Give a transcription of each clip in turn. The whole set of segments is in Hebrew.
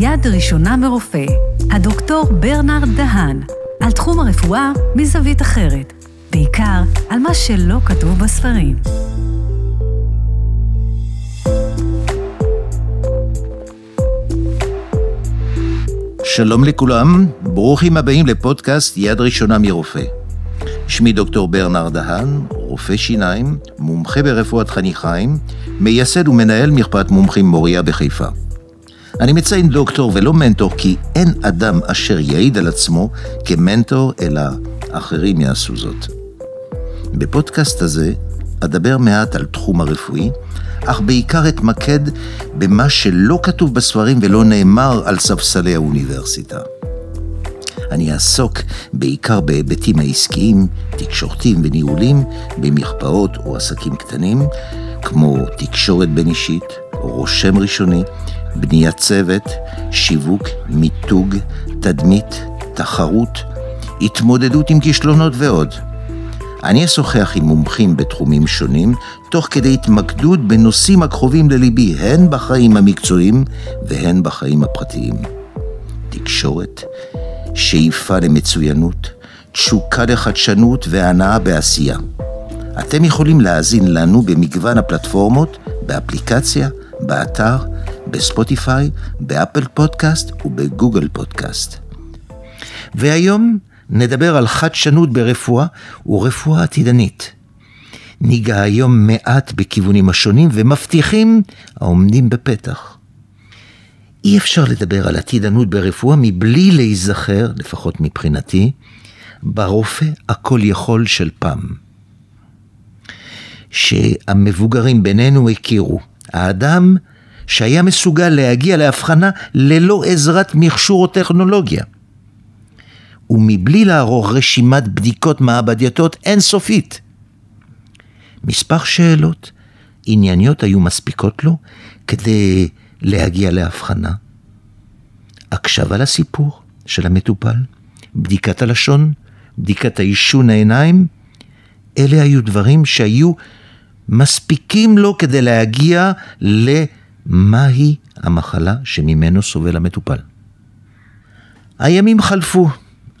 יד ראשונה מרופא, הדוקטור ברנרד דהן, על תחום הרפואה מזווית אחרת, בעיקר על מה שלא כתוב בספרים. שלום לכולם, ברוכים הבאים לפודקאסט יד ראשונה מרופא. שמי דוקטור ברנרד דהן, רופא שיניים, מומחה ברפואת חניכיים, מייסד ומנהל מרפאת מומחים מוריה בחיפה. אני מציין דוקטור ולא מנטור כי אין אדם אשר יעיד על עצמו כמנטור, אלא אחרים יעשו זאת. בפודקאסט הזה אדבר מעט על תחום הרפואי, אך בעיקר אתמקד במה שלא כתוב בספרים ולא נאמר על ספסלי האוניברסיטה. אני אעסוק בעיקר בהיבטים העסקיים, תקשורתיים וניהולים במרפאות או עסקים קטנים, כמו תקשורת בין אישית, רושם ראשוני, בניית צוות, שיווק, מיתוג, תדמית, תחרות, התמודדות עם כישלונות ועוד. אני אשוחח עם מומחים בתחומים שונים, תוך כדי התמקדות בנושאים הקרובים לליבי, הן בחיים המקצועיים והן בחיים הפרטיים. תקשורת, שאיפה למצוינות, תשוקה לחדשנות והנאה בעשייה. אתם יכולים להאזין לנו במגוון הפלטפורמות, באפליקציה, באתר, בספוטיפיי, באפל פודקאסט ובגוגל פודקאסט. והיום נדבר על חדשנות ברפואה ורפואה עתידנית. ניגע היום מעט בכיוונים השונים ומבטיחים העומדים בפתח. אי אפשר לדבר על עתידנות ברפואה מבלי להיזכר, לפחות מבחינתי, ברופא הכל יכול של פעם. שהמבוגרים בינינו הכירו. האדם שהיה מסוגל להגיע להבחנה ללא עזרת מכשור או טכנולוגיה. ומבלי לערוך רשימת בדיקות מעבדתיות אינסופית. מספר שאלות ענייניות היו מספיקות לו כדי להגיע להבחנה. הקשבה לסיפור של המטופל, בדיקת הלשון, בדיקת העישון העיניים, אלה היו דברים שהיו מספיקים לו כדי להגיע למהי המחלה שממנו סובל המטופל. הימים חלפו,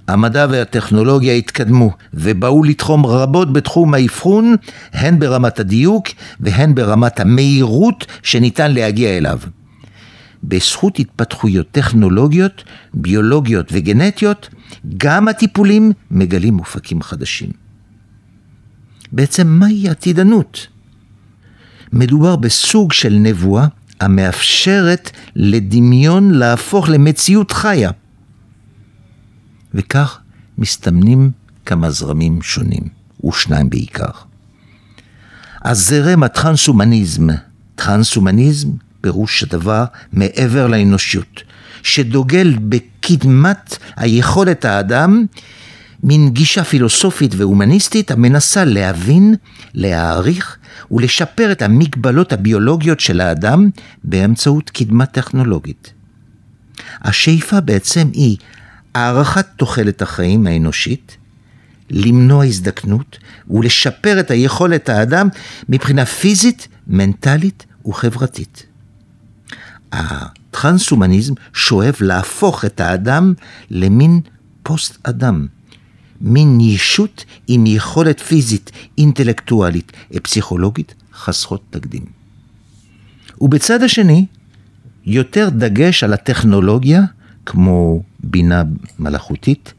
המדע והטכנולוגיה התקדמו ובאו לתחום רבות בתחום האבחון, הן ברמת הדיוק והן ברמת המהירות שניתן להגיע אליו. בזכות התפתחויות טכנולוגיות, ביולוגיות וגנטיות, גם הטיפולים מגלים אופקים חדשים. בעצם מהי עתידנות? מדובר בסוג של נבואה המאפשרת לדמיון להפוך למציאות חיה. וכך מסתמנים כמה זרמים שונים, ושניים בעיקר. הזרם הטרנס-הומניזם, טרנס-הומניזם פירוש הדבר מעבר לאנושות, שדוגל בקדמת היכולת האדם, מין גישה פילוסופית והומניסטית המנסה להבין, להעריך ולשפר את המגבלות הביולוגיות של האדם באמצעות קדמה טכנולוגית. השאיפה בעצם היא הארכת תוחלת החיים האנושית, למנוע הזדקנות ולשפר את היכולת האדם מבחינה פיזית, מנטלית וחברתית. הטרנס-הומניזם שואף להפוך את האדם למין פוסט-אדם, מין ישות עם יכולת פיזית, אינטלקטואלית ופסיכולוגית חסרות תקדים. ובצד השני, יותר דגש על הטכנולוגיה, כמו בינה מלאכותית,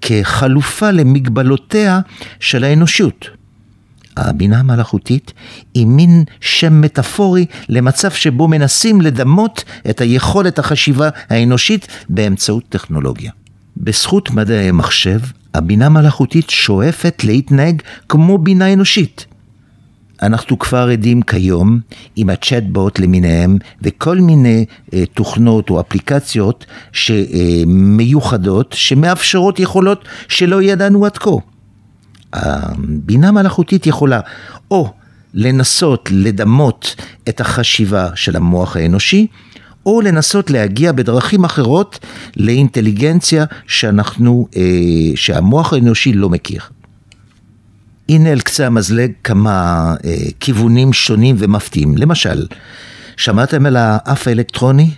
כחלופה למגבלותיה של האנושות. הבינה המלאכותית היא מין שם מטאפורי למצב שבו מנסים לדמות את היכולת החשיבה האנושית באמצעות טכנולוגיה. בזכות מדעי המחשב, הבינה המלאכותית שואפת להתנהג כמו בינה אנושית. אנחנו כבר עדים כיום עם הצ'טבוט למיניהם וכל מיני אה, תוכנות או אפליקציות שמיוחדות שמאפשרות יכולות שלא ידענו עד כה. הבינה המלאכותית יכולה או לנסות לדמות את החשיבה של המוח האנושי, או לנסות להגיע בדרכים אחרות לאינטליגנציה שאנחנו, אה, שהמוח האנושי לא מכיר. הנה על קצה המזלג כמה אה, כיוונים שונים ומפתיעים. למשל, שמעתם על האף האלקטרוני?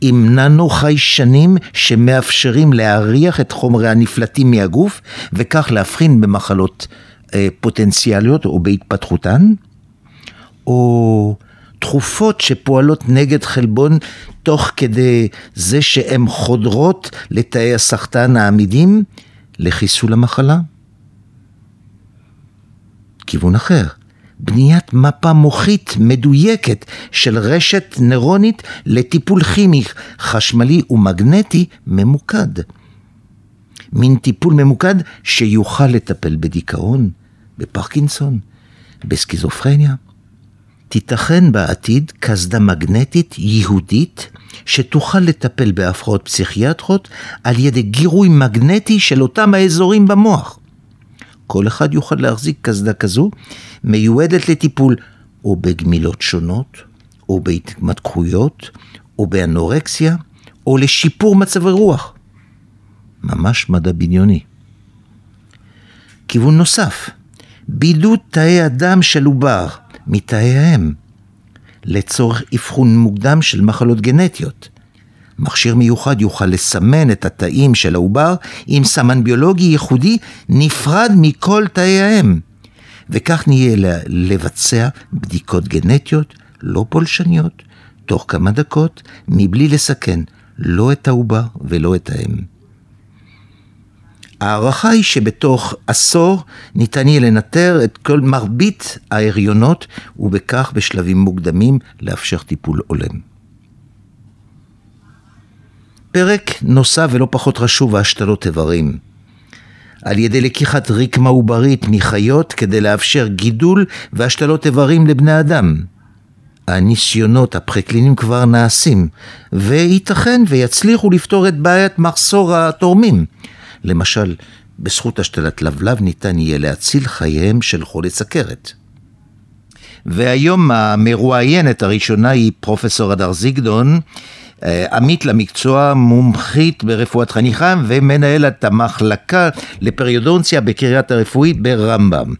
עם ננו חיישנים שמאפשרים להריח את חומרי הנפלטים מהגוף וכך להבחין במחלות אה, פוטנציאליות או בהתפתחותן, או תכופות שפועלות נגד חלבון תוך כדי זה שהן חודרות לתאי הסחטן העמידים לחיסול המחלה. כיוון אחר, בניית מפה מוחית מדויקת של רשת נוירונית לטיפול כימי, חשמלי ומגנטי ממוקד. מין טיפול ממוקד שיוכל לטפל בדיכאון, בפרקינסון, בסכיזופרניה. תיתכן בעתיד קסדה מגנטית ייעודית שתוכל לטפל בהפרעות פסיכיאטרות על ידי גירוי מגנטי של אותם האזורים במוח. כל אחד יוכל להחזיק קסדה כזו, מיועדת לטיפול או בגמילות שונות, או בהתמתחויות, או באנורקסיה, או לשיפור מצבי רוח. ממש מדע בניוני. כיוון נוסף, בידוד תאי הדם של עובר מתאי האם, לצורך אבחון מוקדם של מחלות גנטיות. מכשיר מיוחד יוכל לסמן את התאים של העובר עם סמן ביולוגי ייחודי נפרד מכל תאי האם, וכך נהיה לבצע בדיקות גנטיות לא פולשניות תוך כמה דקות מבלי לסכן לא את העובר ולא את האם. ההערכה היא שבתוך עשור ניתן יהיה לנטר את כל מרבית ההריונות ובכך בשלבים מוקדמים לאפשר טיפול הולם. פרק נוסף ולא פחות חשוב, השתלות איברים. על ידי לקיחת רקמה עוברית מחיות כדי לאפשר גידול והשתלות איברים לבני אדם. הניסיונות הפרקלינים כבר נעשים, וייתכן ויצליחו לפתור את בעיית מחסור התורמים. למשל, בזכות השתלת לבלב ניתן יהיה להציל חייהם של חולי סכרת. והיום המרואיינת הראשונה היא פרופסור הדר זיגדון, עמית למקצוע, מומחית ברפואת חניכה ומנהלת המחלקה לפריודונציה בקריית הרפואית ברמב"ם.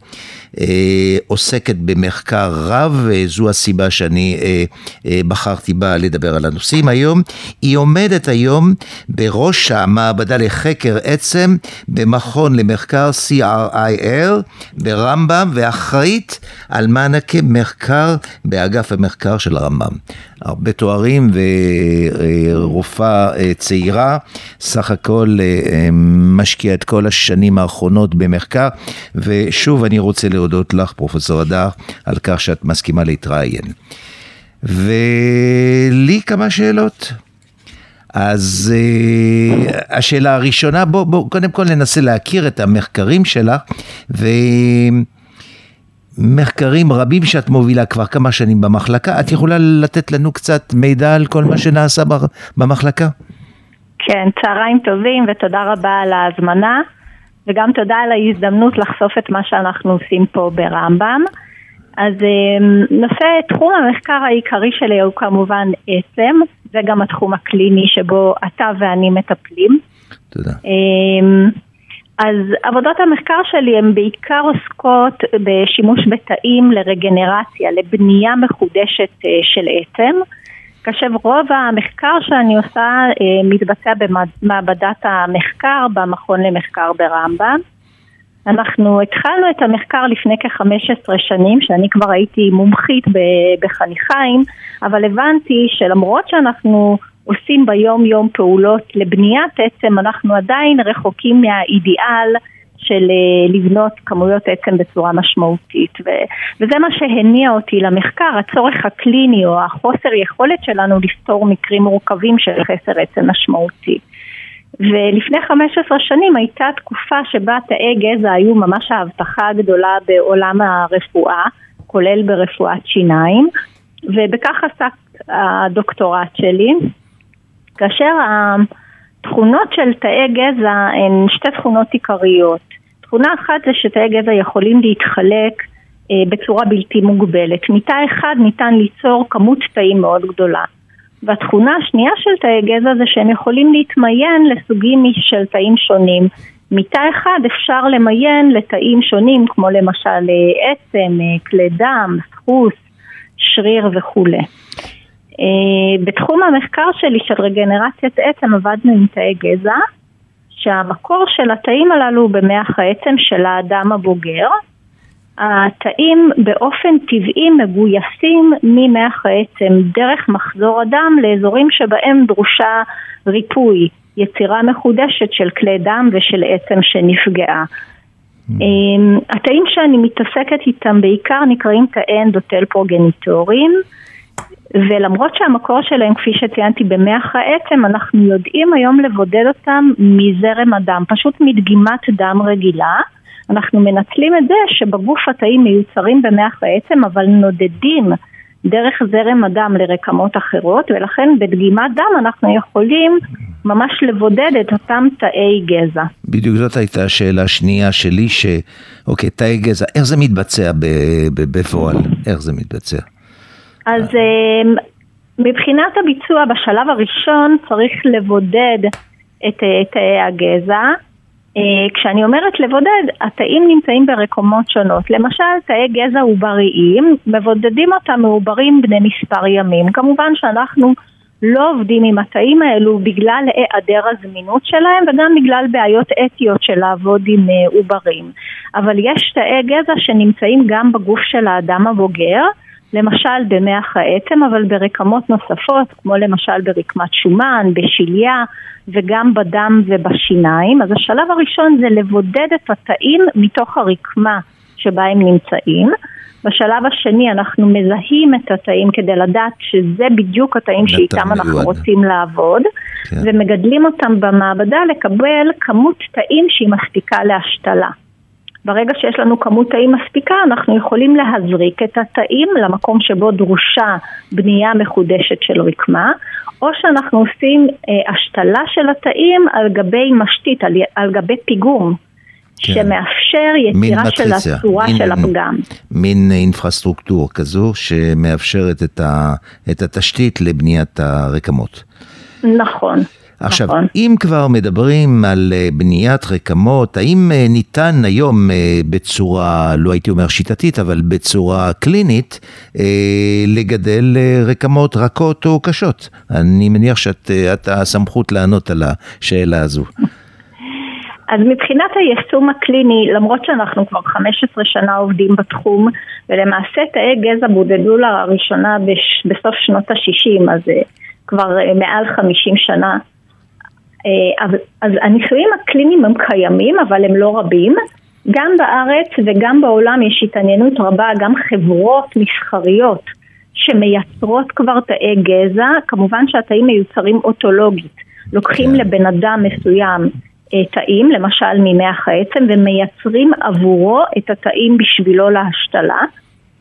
אה, עוסקת במחקר רב, וזו הסיבה שאני אה, אה, בחרתי בה לדבר על הנושאים היום. היא עומדת היום בראש המעבדה לחקר עצם במכון למחקר CRIR ברמב"ם, ואחראית על מענקי מחקר באגף המחקר של הרמב"ם. הרבה תוארים ורופאה צעירה, סך הכל משקיעה את כל השנים האחרונות במחקר, ושוב אני רוצה להודות לך, פרופסור אדר, על כך שאת מסכימה להתראיין. ולי כמה שאלות. אז uh, השאלה הראשונה, בואו בוא, קודם כל ננסה להכיר את המחקרים שלך, ומחקרים רבים שאת מובילה כבר כמה שנים במחלקה, את יכולה לתת לנו קצת מידע על כל מה שנעשה במחלקה? כן, צהריים טובים ותודה רבה על ההזמנה. וגם תודה על ההזדמנות לחשוף את מה שאנחנו עושים פה ברמב"ם. אז אמ, נושא תחום המחקר העיקרי שלי הוא כמובן עצם, זה גם התחום הקליני שבו אתה ואני מטפלים. תודה. אז עבודות המחקר שלי הן בעיקר עוסקות בשימוש בתאים לרגנרציה, לבנייה מחודשת אה, של עצם. כאשר רוב המחקר שאני עושה אה, מתבצע במעבדת המחקר במכון למחקר ברמב"ם. אנחנו התחלנו את המחקר לפני כ-15 שנים, שאני כבר הייתי מומחית בחניכיים, אבל הבנתי שלמרות שאנחנו עושים ביום יום פעולות לבניית עצם, אנחנו עדיין רחוקים מהאידיאל של אה, לבנות כמויות עצם בצורה משמעותית ו, וזה מה שהניע אותי למחקר, הצורך הקליני או החוסר יכולת שלנו לפתור מקרים מורכבים של חסר עצם משמעותי. ולפני 15 שנים הייתה תקופה שבה תאי גזע היו ממש ההבטחה הגדולה בעולם הרפואה, כולל ברפואת שיניים, ובכך עסק הדוקטורט שלי, כאשר התכונות של תאי גזע הן שתי תכונות עיקריות. תכונה אחת זה שתאי גזע יכולים להתחלק אה, בצורה בלתי מוגבלת. מתא אחד ניתן ליצור כמות תאים מאוד גדולה. והתכונה השנייה של תאי גזע זה שהם יכולים להתמיין לסוגים של תאים שונים. מתא אחד אפשר למיין לתאים שונים כמו למשל אה, עצם, אה, כלי דם, סחוס, שריר וכולי. בתחום המחקר שלי של רגנרציית עצם עבדנו עם תאי גזע, שהמקור של התאים הללו הוא במח העצם של האדם הבוגר. התאים באופן טבעי מגויסים ממח העצם דרך מחזור הדם לאזורים שבהם דרושה ריפוי, יצירה מחודשת של כלי דם ושל עצם שנפגעה. Mm. התאים שאני מתעסקת איתם בעיקר נקראים תאי אנדוטל פרוגניטוריים ולמרות שהמקור שלהם כפי שציינתי במח העצם אנחנו יודעים היום לבודד אותם מזרם הדם, פשוט מדגימת דם רגילה אנחנו מנצלים את זה שבגוף התאים מיוצרים במח העצם אבל נודדים דרך זרם הדם לרקמות אחרות ולכן בדגימת דם אנחנו יכולים ממש לבודד את אותם תאי גזע. בדיוק זאת הייתה השאלה השנייה שלי, שאוקיי, תאי גזע, איך זה מתבצע בפועל? איך זה מתבצע? אז אמ, מבחינת הביצוע בשלב הראשון צריך לבודד את תאי הגזע. אה, כשאני אומרת לבודד, התאים נמצאים ברקומות שונות. למשל, תאי גזע עובריים, מבודדים אותם מעוברים בני מספר ימים. כמובן שאנחנו לא עובדים עם התאים האלו בגלל היעדר הזמינות שלהם וגם בגלל בעיות אתיות של לעבוד עם אה, עוברים. אבל יש תאי גזע שנמצאים גם בגוף של האדם הבוגר, למשל במח העצם, אבל ברקמות נוספות, כמו למשל ברקמת שומן, בשליה וגם בדם ובשיניים. אז השלב הראשון זה לבודד את התאים מתוך הרקמה שבה הם נמצאים. בשלב השני אנחנו מזהים את התאים כדי לדעת שזה בדיוק התאים שאיתם אנחנו רוצים לעבוד כן. ומגדלים אותם במעבדה לקבל כמות תאים שהיא מספיקה להשתלה. ברגע שיש לנו כמות תאים מספיקה אנחנו יכולים להזריק את התאים למקום שבו דרושה בנייה מחודשת של רקמה או שאנחנו עושים אה, השתלה של התאים על גבי משתית, על, על גבי פיגום כן. שמאפשר יצירה של הצורה מין, של הפגם. מין אינפרסטרוקטור כזו שמאפשרת את, ה, את התשתית לבניית הרקמות. נכון. עכשיו, נכון. אם כבר מדברים על אה, בניית רקמות, האם אה, ניתן היום אה, בצורה, לא הייתי אומר שיטתית, אבל בצורה קלינית, לגדל רקמות רכות או קשות? אני מניח שאת הסמכות לענות על השאלה הזו. אז מבחינת היישום הקליני, למרות שאנחנו כבר 15 שנה עובדים בתחום, ולמעשה תאי גזע בודדו לראשונה בסוף שנות ה-60, אז כבר מעל 50 שנה, אז הניסויים הקליניים הם קיימים, אבל הם לא רבים. גם בארץ וגם בעולם יש התעניינות רבה, גם חברות מסחריות שמייצרות כבר תאי גזע, כמובן שהתאים מיוצרים אוטולוגית. לוקחים כן. לבן אדם מסוים אה, תאים, למשל ממח העצם, ומייצרים עבורו את התאים בשבילו להשתלה.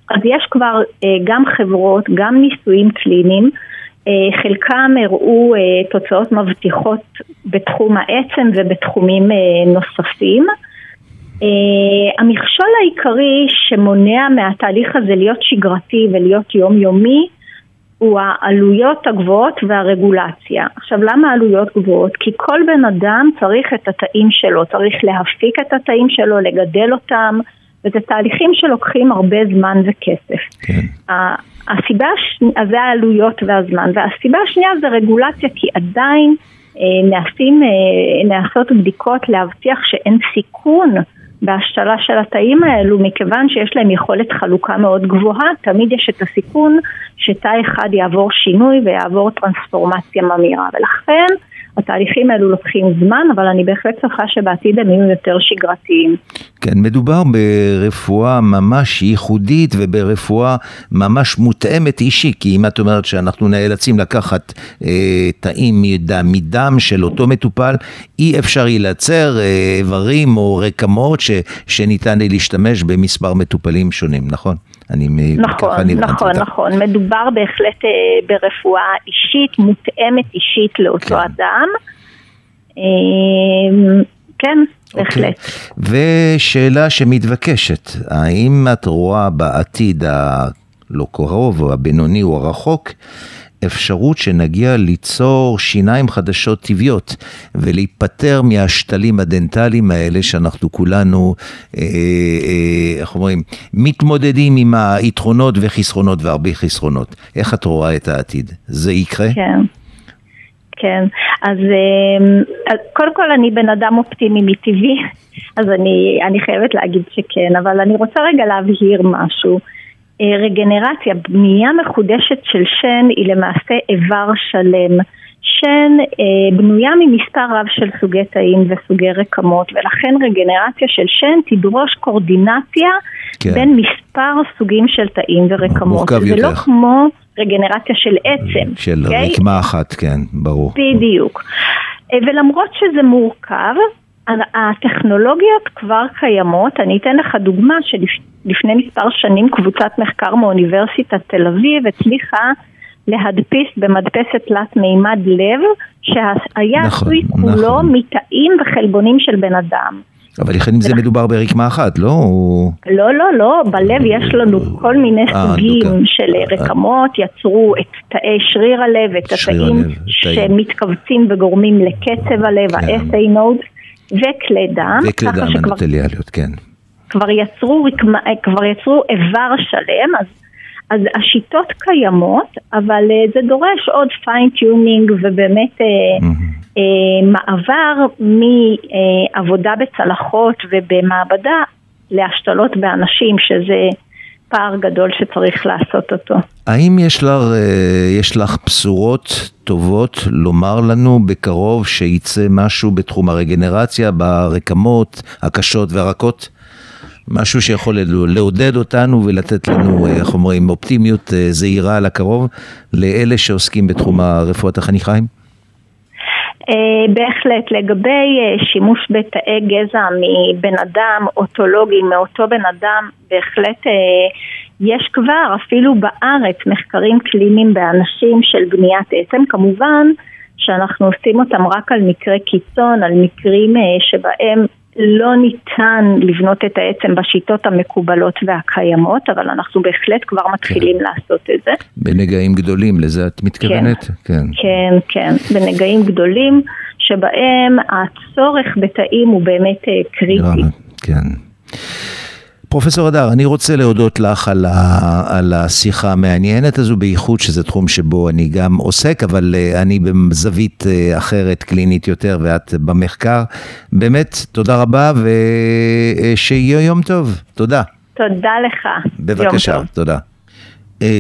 אז יש כבר אה, גם חברות, גם ניסויים קליניים אה, חלקם הראו אה, תוצאות מבטיחות בתחום העצם ובתחומים אה, נוספים. המכשול העיקרי שמונע מהתהליך הזה להיות שגרתי ולהיות יומיומי הוא העלויות הגבוהות והרגולציה. עכשיו למה עלויות גבוהות? כי כל בן אדם צריך את התאים שלו, צריך להפיק את התאים שלו, לגדל אותם, וזה תהליכים שלוקחים הרבה זמן וכסף. כן. הסיבה, אז זה העלויות והזמן, והסיבה השנייה זה רגולציה כי עדיין אה, נעשים, אה, נעשות בדיקות להבטיח שאין סיכון בהשתלה של התאים האלו מכיוון שיש להם יכולת חלוקה מאוד גבוהה, תמיד יש את הסיכון שתא אחד יעבור שינוי ויעבור טרנספורמציה ממאירה ולכן התהליכים האלו לוקחים זמן, אבל אני בהחלט צריכה שבעתיד הם יהיו יותר שגרתיים. כן, מדובר ברפואה ממש ייחודית וברפואה ממש מותאמת אישי, כי אם את אומרת שאנחנו נאלצים לקחת אה, תאים מדם, מדם של אותו מטופל, אי אפשר ייצר אה, איברים או רקמות ש, שניתן להשתמש במספר מטופלים שונים, נכון? אני נכון, נכון, אותה. נכון. מדובר בהחלט אה, ברפואה אישית, מותאמת אישית לאותו כן. אדם. אה, כן, אוקיי. בהחלט. ושאלה שמתבקשת, האם את רואה בעתיד הלא קרוב או הבינוני או הרחוק, אפשרות שנגיע ליצור שיניים חדשות טבעיות ולהיפטר מהשתלים הדנטליים האלה שאנחנו כולנו, אה, אה, איך אומרים, מתמודדים עם היתרונות וחסרונות והרבה חסרונות. איך את רואה את העתיד? זה יקרה? כן. כן, אז, אז קודם כל אני בן אדם אופטימי מטבעי, אז אני, אני חייבת להגיד שכן, אבל אני רוצה רגע להבהיר משהו. אה, רגנרציה, בנייה מחודשת של שן היא למעשה איבר שלם. שן אה, בנויה ממספר רב של סוגי תאים וסוגי רקמות ולכן רגנרציה של שן תדרוש קורדינציה כן. בין מספר סוגים של תאים ורקמות. מורכב זה יותר. לא כמו רגנרציה של עצם. של okay? אוקיי? רקמה אחת, כן, ברור. בדיוק. אה, ולמרות שזה מורכב, הטכנולוגיות כבר קיימות, אני אתן לך דוגמה שלפני מספר שנים קבוצת מחקר מאוניברסיטת תל אביב הצליחה להדפיס במדפסת תלת מימד לב שהיה נכון, עשוי נכון. כולו מתאים וחלבונים של בן אדם. אבל לכן זה מדובר ברקמה אחת, לא? לא, לא, לא, בלב יש לנו כל מיני אה, סוגים של רקמות, יצרו את תאי שריר הלב, את התאים שמתכווצים וגורמים לקצב הלב, כן. ה-SA nodes. וכלי דם. וכלי דם אנדותליאליות, כן. כבר יצרו, כבר יצרו איבר שלם, אז, אז השיטות קיימות, אבל uh, זה דורש עוד fine-tuning ובאמת uh, mm-hmm. uh, מעבר מעבודה בצלחות ובמעבדה להשתלות באנשים, שזה פער גדול שצריך לעשות אותו. האם יש לך, אה, יש לך בשורות טובות לומר לנו בקרוב שייצא משהו בתחום הרגנרציה, ברקמות הקשות והרכות? משהו שיכול לעודד אותנו ולתת לנו, אה, איך אומרים, אופטימיות אה, זהירה על הקרוב לאלה שעוסקים בתחום הרפואת החניכיים? בהחלט, לגבי שימוש בתאי גזע מבן אדם, אוטולוגי, מאותו בן אדם, בהחלט יש כבר אפילו בארץ מחקרים קליניים באנשים של בניית עצם, כמובן שאנחנו עושים אותם רק על מקרי קיצון, על מקרים שבהם לא ניתן לבנות את העצם בשיטות המקובלות והקיימות, אבל אנחנו בהחלט כבר מתחילים כן. לעשות את זה. בנגעים גדולים, לזה את מתכוונת? כן, כן, כן, כן. בנגעים גדולים שבהם הצורך בתאים הוא באמת אה, קריטי. כן. פרופסור אדר, אני רוצה להודות לך על, ה, על השיחה המעניינת הזו, בייחוד שזה תחום שבו אני גם עוסק, אבל uh, אני בזווית uh, אחרת, קלינית יותר, ואת במחקר. באמת, תודה רבה, ושיהיה יום טוב. תודה. תודה לך. בבקשה, תודה.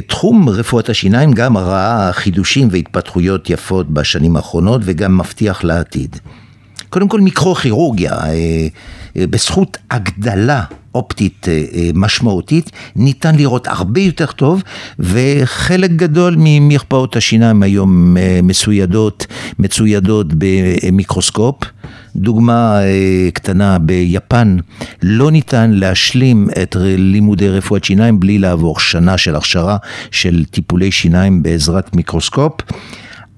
תחום רפואת השיניים גם ראה חידושים והתפתחויות יפות בשנים האחרונות וגם מבטיח לעתיד. קודם כל מיקרו-כירורגיה, בזכות הגדלה אופטית אה, אה, משמעותית, ניתן לראות הרבה יותר טוב, וחלק גדול ממרפאות השיניים היום אה, מסוידות, מצוידות במיקרוסקופ. דוגמה קטנה, ביפן לא ניתן להשלים את לימודי רפואת שיניים בלי לעבור שנה של הכשרה של טיפולי שיניים בעזרת מיקרוסקופ.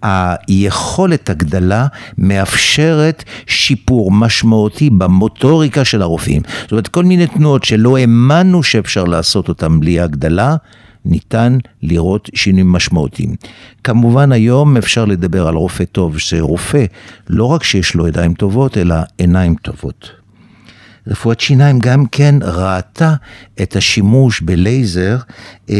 היכולת הגדלה מאפשרת שיפור משמעותי במוטוריקה של הרופאים. זאת אומרת, כל מיני תנועות שלא האמנו שאפשר לעשות אותן בלי הגדלה, ניתן לראות שינויים משמעותיים. כמובן היום אפשר לדבר על רופא טוב, שרופא לא רק שיש לו ידיים טובות, אלא עיניים טובות. רפואת שיניים גם כן ראתה את השימוש בלייזר אה,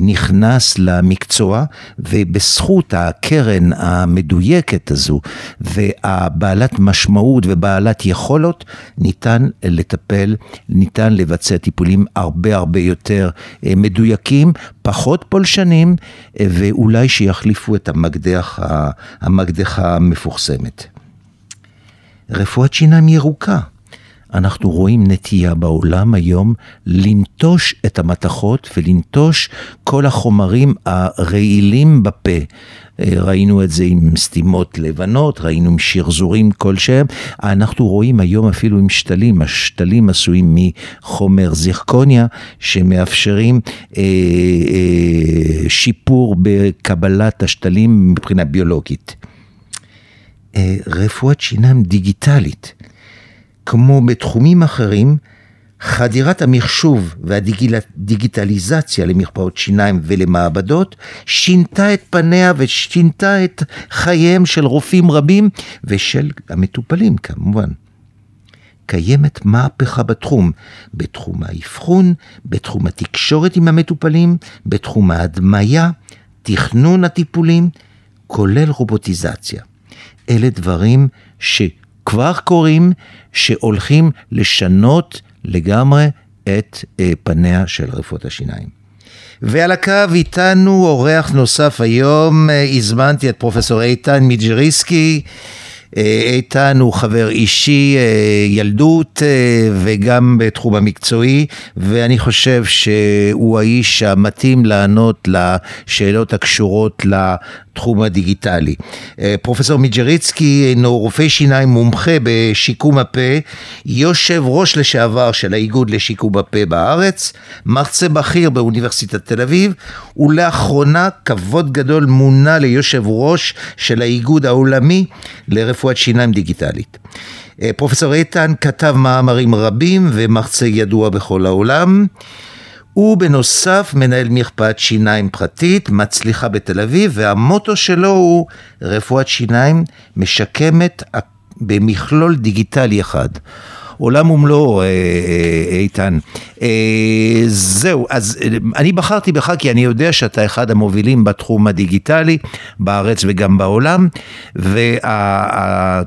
נכנס למקצוע, ובזכות הקרן המדויקת הזו והבעלת משמעות ובעלת יכולות, ניתן לטפל, ניתן לבצע טיפולים הרבה הרבה יותר אה, מדויקים, פחות פולשנים, אה, ואולי שיחליפו את המקדח, המקדח המפורסמת. רפואת שיניים ירוקה. אנחנו רואים נטייה בעולם היום לנטוש את המתכות ולנטוש כל החומרים הרעילים בפה. אה, ראינו את זה עם סתימות לבנות, ראינו עם שרזורים כלשהם. אנחנו רואים היום אפילו עם שתלים, השתלים עשויים מחומר זירקוניה, שמאפשרים אה, אה, שיפור בקבלת השתלים מבחינה ביולוגית. אה, רפואת שיניים דיגיטלית. כמו בתחומים אחרים, חדירת המחשוב והדיגיטליזציה למרפאות שיניים ולמעבדות שינתה את פניה ושינתה את חייהם של רופאים רבים ושל המטופלים כמובן. קיימת מהפכה בתחום, בתחום האבחון, בתחום התקשורת עם המטופלים, בתחום ההדמיה, תכנון הטיפולים, כולל רובוטיזציה. אלה דברים שכבר קורים, שהולכים לשנות לגמרי את אה, פניה של רפואת השיניים. ועל הקו איתנו אורח נוסף היום, אה, הזמנתי את פרופסור איתן מיג'ריסקי. אה, איתן הוא חבר אישי, אה, ילדות אה, וגם בתחום המקצועי, ואני חושב שהוא האיש המתאים לענות לשאלות הקשורות לתחום הדיגיטלי. פרופסור מיג'ריצקי אינו רופא שיניים מומחה בשיקום הפה, יושב ראש לשעבר של האיגוד לשיקום הפה בארץ, מרצה בכיר באוניברסיטת תל אביב, ולאחרונה כבוד גדול מונה ליושב ראש של האיגוד העולמי לרפואה רפואת שיניים דיגיטלית. אה, פרופסור איתן כתב מאמרים רבים ומרצה ידוע בכל העולם. הוא בנוסף מנהל מרפאת שיניים פרטית, מצליחה בתל אביב, והמוטו שלו הוא רפואת שיניים משקמת במכלול דיגיטלי אחד. עולם ומלואו, אה, אה, איתן. זהו, אז אני בחרתי בך כי אני יודע שאתה אחד המובילים בתחום הדיגיטלי בארץ וגם בעולם, וה...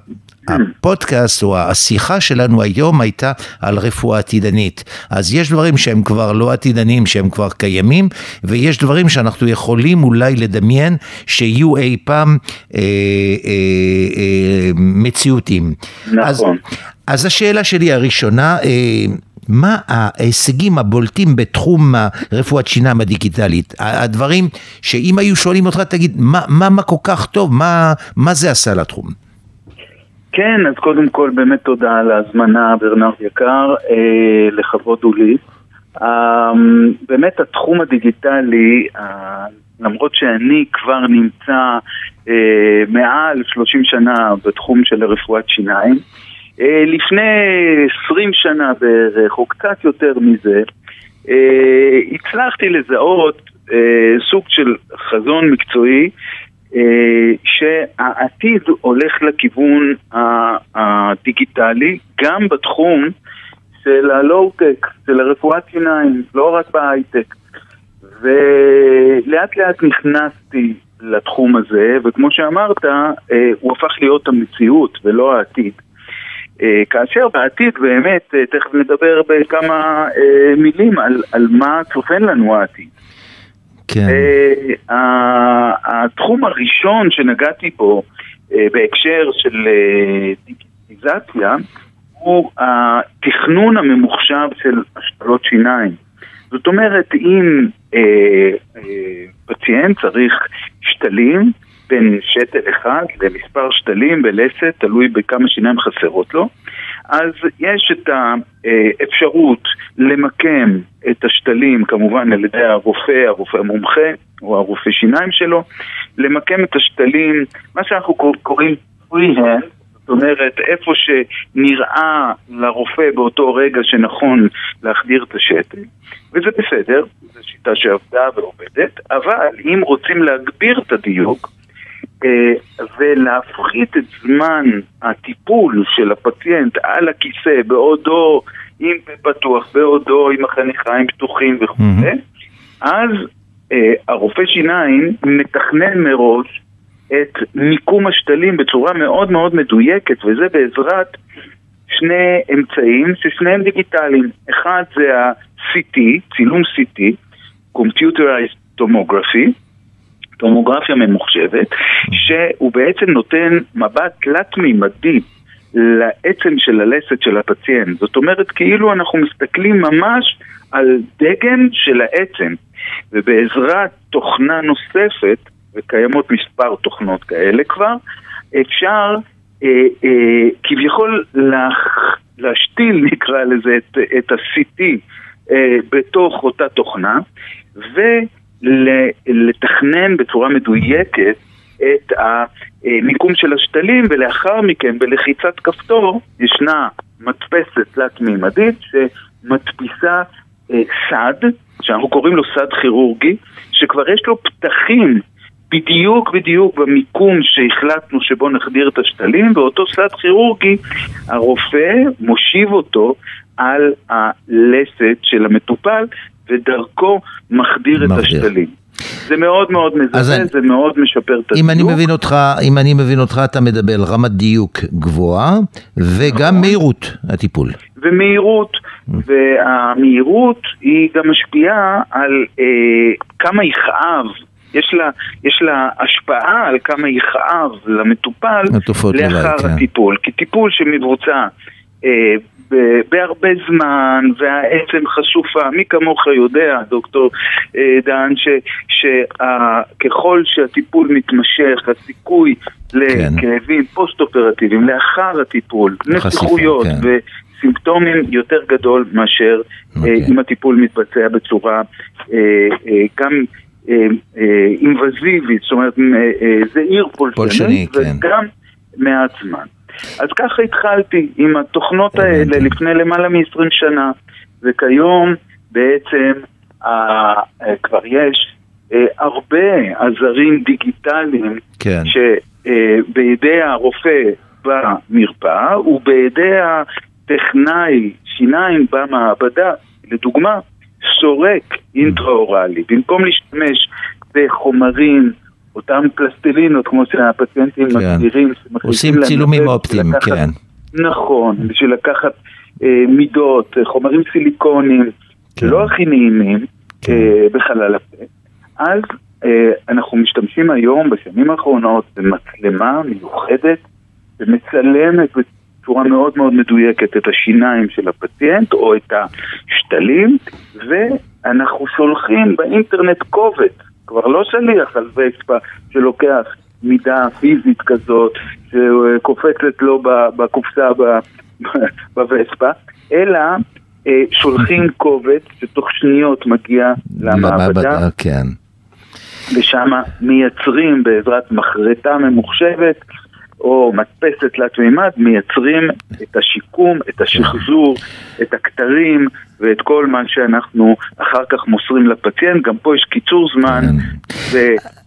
הפודקאסט או השיחה שלנו היום הייתה על רפואה עתידנית. אז יש דברים שהם כבר לא עתידנים, שהם כבר קיימים, ויש דברים שאנחנו יכולים אולי לדמיין שיהיו אי פעם אה, אה, אה, מציאותיים. נכון. אז, אז השאלה שלי הראשונה, אה, מה ההישגים הבולטים בתחום רפואת שיניים הדיגיטלית? הדברים שאם היו שואלים אותך, תגיד, מה, מה, מה כל כך טוב? מה, מה זה עשה לתחום? כן, אז קודם כל באמת תודה על ההזמנה, ברנרד יקר, אה, לכבוד הוא לי. אה, באמת התחום הדיגיטלי, אה, למרות שאני כבר נמצא אה, מעל 30 שנה בתחום של רפואת שיניים, אה, לפני 20 שנה בערך, או קצת יותר מזה, אה, הצלחתי לזהות אה, סוג של חזון מקצועי שהעתיד הולך לכיוון הדיגיטלי, גם בתחום של הלואו-טק, של הרפואת שיניים, לא רק בהייטק. ולאט לאט נכנסתי לתחום הזה, וכמו שאמרת, הוא הפך להיות המציאות ולא העתיד. אה, כאשר בעתיד באמת, אה, תכף נדבר בכמה אה, מילים על, על מה צופן לנו העתיד. כן. התחום הראשון שנגעתי בו בהקשר של דיגיטיזציה הוא התכנון הממוחשב של השתלות שיניים. זאת אומרת, אם אה, אה, פציינט צריך שתלים, בין שתל אחד למספר שתלים בלסת, תלוי בכמה שיניים חסרות לו. אז יש את האפשרות למקם את השתלים, כמובן על ידי הרופא, הרופא המומחה או הרופא שיניים שלו, למקם את השתלים, מה שאנחנו קוראים free-hand, זאת אומרת, איפה שנראה לרופא באותו רגע שנכון להחדיר את השתל, וזה בסדר, זו שיטה שעבדה ועובדת, אבל אם רוצים להגביר את הדיוק, ולהפחית את זמן הטיפול של הפציינט על הכיסא בעודו עם פתוח, בעודו עם החניכיים פתוחים וכו'. אז אה, הרופא שיניים מתכנן מראש את מיקום השתלים בצורה מאוד מאוד מדויקת, וזה בעזרת שני אמצעים ששניהם דיגיטליים. אחד זה ה-CT, צילום CT, Computerized Tomography, טומוגרפיה ממוחשבת, שהוא בעצם נותן מבט תלת-מימדי לעצם של הלסת של הפציינט. זאת אומרת, כאילו אנחנו מסתכלים ממש על דגם של העצם, ובעזרת תוכנה נוספת, וקיימות מספר תוכנות כאלה כבר, אפשר אה, אה, כביכול להח, להשתיל, נקרא לזה, את, את ה-CT אה, בתוך אותה תוכנה, ו... לתכנן בצורה מדויקת את המיקום של השתלים, ולאחר מכן בלחיצת כפתור ישנה מדפסת תלת-מימדית מדפיסה אה, סד, שאנחנו קוראים לו סד כירורגי, שכבר יש לו פתחים בדיוק בדיוק במיקום שהחלטנו שבו נחדיר את השתלים, ואותו סד כירורגי, הרופא מושיב אותו על הלסת של המטופל, ודרכו מחדיר את השתלים. זה מאוד מאוד מזהה, זה מאוד משפר את הדיוק. אם אני מבין אותך, אם אני מבין אותך, אתה מדבר על רמת דיוק גבוהה, וגם נכון. מהירות הטיפול. ומהירות, mm. והמהירות היא גם משפיעה על אה, כמה יכאב יש לה, יש לה השפעה על כמה יכאב למטופל לאחר כן. הטיפול. כי טיפול שמבוצע בהרבה זמן, והעצם חשופה, מי כמוך יודע, דוקטור אה, דהן, שככל שהטיפול מתמשך, הסיכוי כן. לכאבים פוסט-אופרטיביים לאחר הטיפול, נסיכויות כן. וסימפטומים יותר גדול מאשר okay. אה, אוקיי. אם הטיפול מתבצע בצורה אה, אה, גם אה, אה, אינבזיבית, זאת אומרת אה, זה עיר פולשני, כן. וגם מעט זמן. אז ככה התחלתי עם התוכנות האלה לפני למעלה מ-20 שנה, וכיום בעצם כבר יש הרבה עזרים דיגיטליים כן. שבידי הרופא במרפאה ובידי הטכנאי שיניים במעבדה, לדוגמה, סורק אינטראורלי, במקום להשתמש בחומרים, אותם פלסטלינות, כמו שהפציינטים כן. מסבירים, עושים צילומים אופטיים, כן. נכון, בשביל לקחת אה, מידות, אה, חומרים סיליקונים, כן. לא הכי נעימים כן. אה, בחלל הפה. אז אה, אנחנו משתמשים היום, בשנים האחרונות, במצלמה מיוחדת, ומצלמת בצורה מאוד מאוד מדויקת את השיניים של הפציינט או את השתלים, ואנחנו שולחים באינטרנט קובץ, כבר לא שליח על וספה שלוקח מידה פיזית כזאת שקופצת לו בקופסה בווספה, אלא אה, שולחים קובץ שתוך שניות מגיע למעבדה. כן. ושם מייצרים בעזרת מחרטה ממוחשבת או מדפסת תלת מימד, מייצרים את השיקום, את השחזור, את הכתרים ואת כל מה שאנחנו אחר כך מוסרים לפציינט. גם פה יש קיצור זמן כן.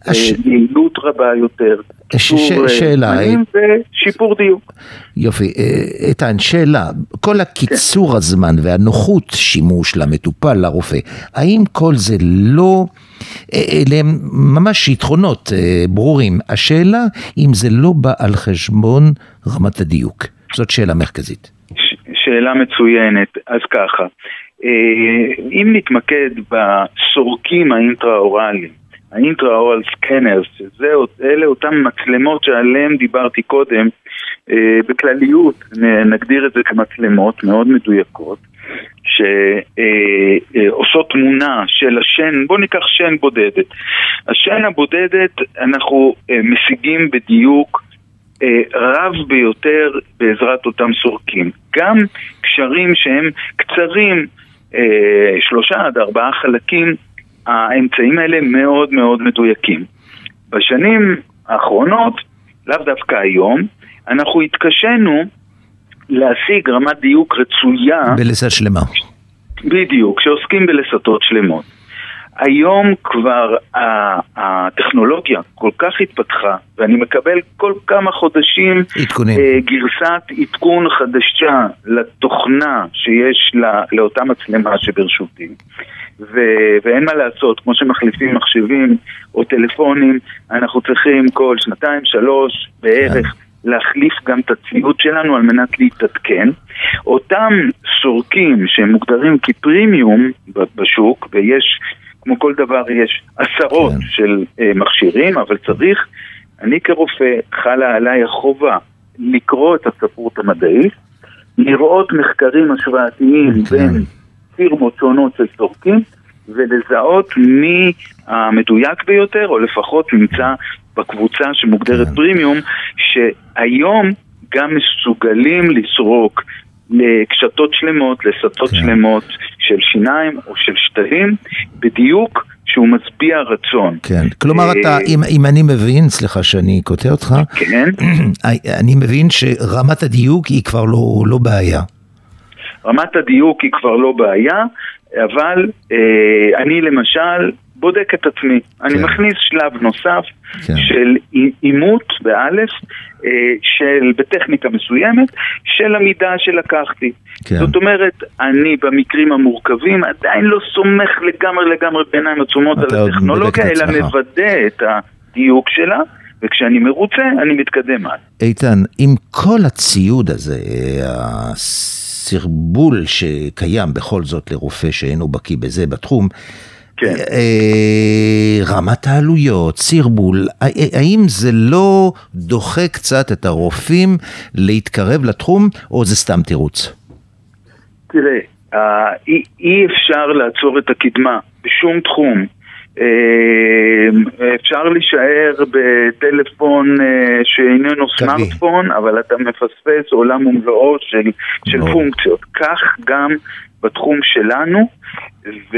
ויעילות רבה יותר. ש- אה, שאלה, ושיפור דיוק. יופי, אה, איתן, שאלה, כל הקיצור כן. הזמן והנוחות שימוש למטופל, לרופא, האם כל זה לא... אלה הם ממש יתרונות אה, ברורים. השאלה אם זה לא בא על חשבון רמת הדיוק. זאת שאלה מרכזית. שאלה מצוינת. אז ככה, אה, אם נתמקד בסורקים האינטראורליים, האינטראורל סקנרס, שאלה אותן מצלמות שעליהן דיברתי קודם, אה, בכלליות נגדיר את זה כמצלמות מאוד מדויקות, שעושות תמונה של השן, בואו ניקח שן בודדת. השן הבודדת אנחנו אה, משיגים בדיוק אה, רב ביותר בעזרת אותם סורקים. גם קשרים שהם קצרים, אה, שלושה עד ארבעה חלקים, האמצעים האלה מאוד מאוד מדויקים. בשנים האחרונות, לאו דווקא היום, אנחנו התקשינו להשיג רמת דיוק רצויה. בלסת שלמה. בדיוק, כשעוסקים בלסתות שלמות. היום כבר הטכנולוגיה כל כך התפתחה, ואני מקבל כל כמה חודשים עדכונים. אה, גרסת עדכון חדשה לתוכנה שיש לה, לאותה מצלמה שברשותי. ו- ואין מה לעשות, כמו שמחליפים מחשבים או טלפונים, אנחנו צריכים כל שנתיים, שלוש בערך. כן. להחליף גם את הציוד שלנו על מנת להתעדכן. אותם סורקים שהם מוגדרים כפרימיום בשוק, ויש, כמו כל דבר, יש עשרות כן. של uh, מכשירים, אבל צריך, אני כרופא, חלה עליי החובה לקרוא את הספרות המדעית, לראות מחקרים השוואתיים כן. בין פירמות שונות של סורקים, ולזהות מי המדויק ביותר, או לפחות נמצא בקבוצה שמוגדרת כן. פרימיום, שהיום גם מסוגלים לסרוק לקשתות שלמות, לסטות כן. שלמות של שיניים או של שתלים, בדיוק שהוא משביע רצון. כן, כלומר אה, אתה, אם, אם אני מבין, סליחה שאני קוטע אותך, כן. אני מבין שרמת הדיוק היא כבר לא, לא בעיה. רמת הדיוק היא כבר לא בעיה, אבל אה, אני למשל בודק את עצמי. כן. אני מכניס שלב נוסף כן. של אימות, באלף, אה, של, בטכניקה מסוימת, של המידה שלקחתי. כן. זאת אומרת, אני במקרים המורכבים עדיין לא סומך לגמרי לגמרי בעיניים עצומות על הטכנולוגיה, אלא מוודא את הדיוק שלה. וכשאני מרוצה, אני מתקדם הלאה. איתן, עם כל הציוד הזה, הסרבול שקיים בכל זאת לרופא שאינו בקיא בזה בתחום, כן. אה, רמת העלויות, סרבול, האם זה לא דוחה קצת את הרופאים להתקרב לתחום, או זה סתם תירוץ? תראה, אי, אי אפשר לעצור את הקדמה בשום תחום. אה, אפשר להישאר בטלפון אה, שאיננו סמארטפון, אבל אתה מפספס עולם ומלואו של, של פונקציות. כך גם בתחום שלנו, ו,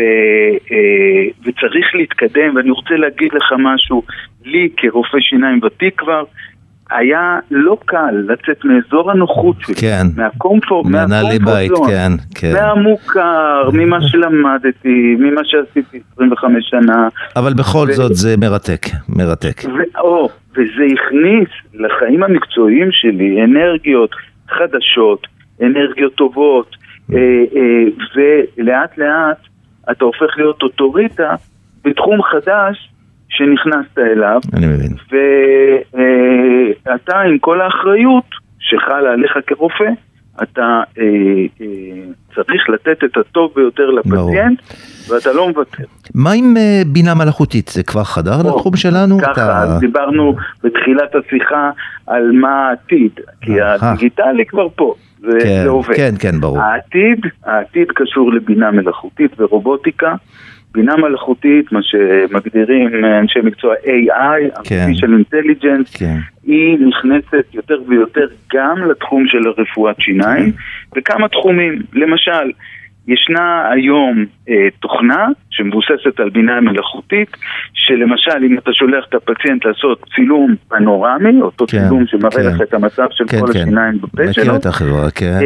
אה, וצריך להתקדם, ואני רוצה להגיד לך משהו, לי כרופא שיניים ותיק כבר, היה לא קל לצאת מאזור הנוחות שלי, כן. מהקומפורט, מהקומפורט בית, כן, כן. מהמוכר, ממה שלמדתי, ממה שעשיתי 25 שנה. אבל בכל ו... זאת זה מרתק, מרתק. ו... או, וזה הכניס לחיים המקצועיים שלי אנרגיות חדשות, אנרגיות טובות, אה, אה, ולאט לאט אתה הופך להיות אוטוריטה בתחום חדש שנכנסת אליו. אני מבין. ואתה עם כל האחריות שחלה עליך כרופא, אתה אה, אה, צריך לתת את הטוב ביותר לפציינט, ברור. ואתה לא מוותר. מה עם אה, בינה מלאכותית? זה כבר חדר או, לתחום שלנו? ככה, אתה... אז דיברנו בתחילת השיחה על מה העתיד, כי הדיגיטלי כבר פה. זה, כן, זה עובד. כן, כן, ברור. העתיד, העתיד קשור לבינה מלאכותית ורובוטיקה. בינה מלאכותית, מה שמגדירים אנשי מקצוע AI, כן. artificial intelligence, כן. היא נכנסת יותר ויותר גם לתחום של הרפואת שיניים, בכמה תחומים. למשל, ישנה היום אה, תוכנה שמבוססת על בינה מלאכותית, שלמשל אם אתה שולח את הפציינט לעשות צילום פנורמי, אותו כן, צילום שמראה כן. לך את המצב של כן, כל כן. השיניים בפה שלו, מכיר את החברה, כן.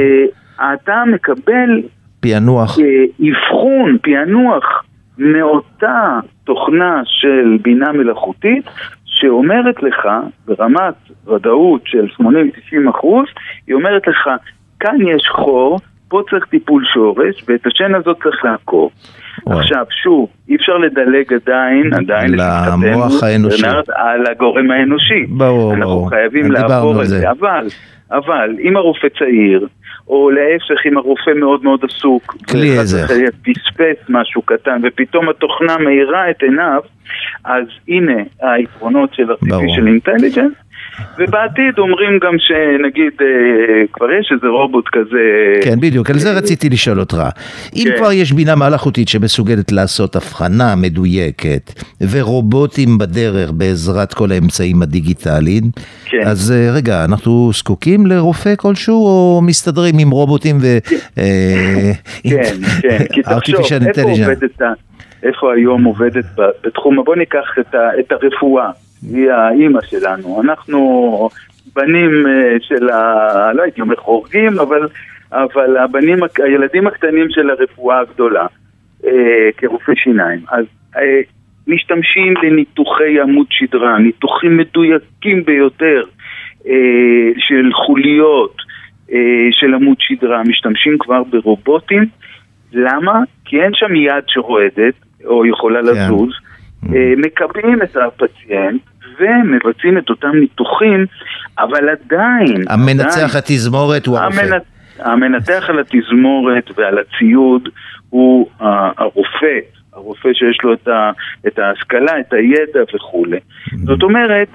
אה, אתה מקבל פענוח. אה, אבחון, פענוח מאותה תוכנה של בינה מלאכותית שאומרת לך ברמת ודאות של 80-90 אחוז, היא אומרת לך, כאן יש חור, פה צריך טיפול שורש, ואת השן הזאת צריך לעקור. עכשיו, שוב, אי אפשר לדלג עדיין, עדיין, למוח האנושי. על הגורם האנושי. ברור, אנחנו ברור. אנחנו חייבים לעבור את זה. אבל, אבל, אם הרופא צעיר, או להפך אם הרופא מאוד מאוד עסוק, כלי עזר, פספס משהו קטן ופתאום התוכנה מאירה את עיניו, אז הנה היתרונות של artificial intelligence ובעתיד אומרים גם שנגיד אה, כבר יש איזה רובוט כזה... כן, בדיוק, על זה רציתי לשאול אותך. אם כן. כבר יש בינה מלאכותית שמסוגלת לעשות הבחנה מדויקת ורובוטים בדרך בעזרת כל האמצעים הדיגיטליים, כן. אז אה, רגע, אנחנו זקוקים לרופא כלשהו או מסתדרים עם רובוטים ו... אה, כן, כן, כי תחשוב, איפה עובדת, איפה היום עובדת בתחום, בוא ניקח את, הרפואה. היא האימא שלנו. אנחנו בנים אה, של ה... לא הייתי אומר חורגים, אבל, אבל הבנים, הילדים הקטנים של הרפואה הגדולה, אה, כרופאי שיניים. אז אה, משתמשים בניתוחי עמוד שדרה, ניתוחים מדויקים ביותר אה, של חוליות אה, של עמוד שדרה, משתמשים כבר ברובוטים. למה? כי אין שם יד שרועדת, או יכולה כן. לזוז. אה, מקבלים את הפציינט ומבצעים את אותם ניתוחים, אבל עדיין... המנצח עדיין, התזמורת הוא הרופא. המנ... המנתח על התזמורת ועל הציוד הוא uh, הרופא, הרופא שיש לו את, ה... את ההשכלה, את הידע וכולי. זאת אומרת,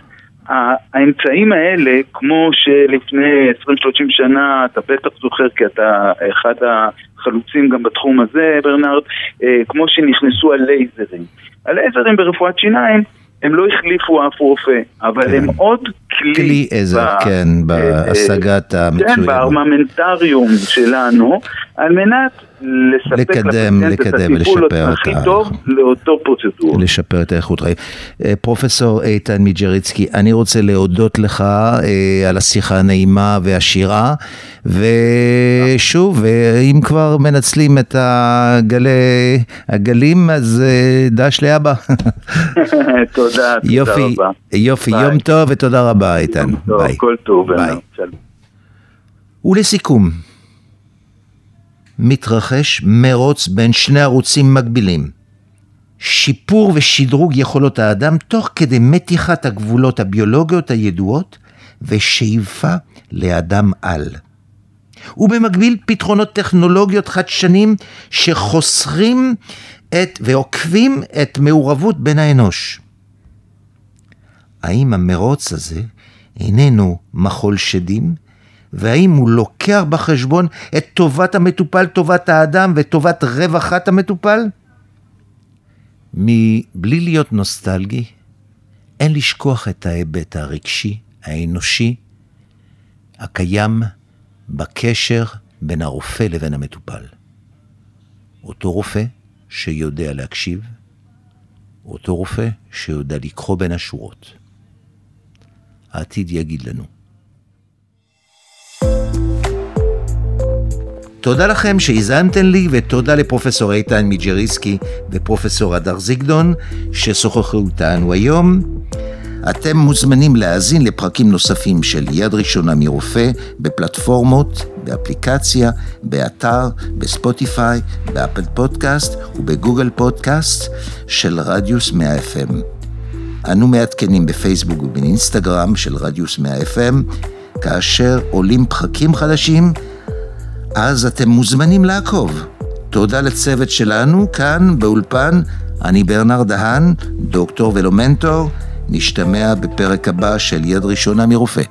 האמצעים האלה, כמו שלפני 20-30 שנה, אתה בטח זוכר כי אתה אחד החלוצים גם בתחום הזה, ברנרד, אה, כמו שנכנסו הלייזרים. הלייזרים ברפואת שיניים, הם לא החליפו אף רופא, אבל כן. הם עוד כלי. כלי עזר, ב- כן, אה, בהשגת כן, המצוינות. בארממנטריום שלנו, על מנת לספק לקדם, לקדם את הכי ה- טוב לאותו פרוצדורה. לשפר את האיכות חיים. אה, פרופסור איתן מיג'ריצקי, אני רוצה להודות לך אה, על השיחה הנעימה והשירה, ושוב, אה, אם כבר מנצלים את הגלי, הגלים, אז אה, דש לאבא. תודה, תודה יופי, רבה. יופי, ביי. יום טוב ותודה רבה איתן. טוב, ביי. כל טוב. ביי. ולסיכום, מתרחש מרוץ בין שני ערוצים מקבילים. שיפור ושדרוג יכולות האדם תוך כדי מתיחת הגבולות הביולוגיות הידועות ושאיפה לאדם על. ובמקביל פתרונות טכנולוגיות חדשנים שחוסכים את ועוקבים את מעורבות בן האנוש. האם המרוץ הזה איננו מחול שדים? והאם הוא לוקח בחשבון את טובת המטופל, טובת האדם וטובת רווחת המטופל? מבלי להיות נוסטלגי, אין לשכוח את ההיבט הרגשי, האנושי, הקיים בקשר בין הרופא לבין המטופל. אותו רופא שיודע להקשיב, אותו רופא שיודע לקרוא בין השורות. העתיד יגיד לנו. תודה לכם שהאזנתם לי, ותודה לפרופסור איתן מיג'ריסקי ופרופסור הדר זיגדון, ששוחחו איתנו היום. אתם מוזמנים להאזין לפרקים נוספים של יד ראשונה מרופא בפלטפורמות, באפליקציה, באתר, בספוטיפיי, באפל פודקאסט ובגוגל פודקאסט של רדיוס 100 FM. אנו מעדכנים בפייסבוק ובאינסטגרם של רדיוס 100 FM, כאשר עולים פרקים חדשים, אז אתם מוזמנים לעקוב. תודה לצוות שלנו כאן באולפן, אני ברנר דהן, דוקטור ולא מנטור, נשתמע בפרק הבא של יד ראשונה מרופא.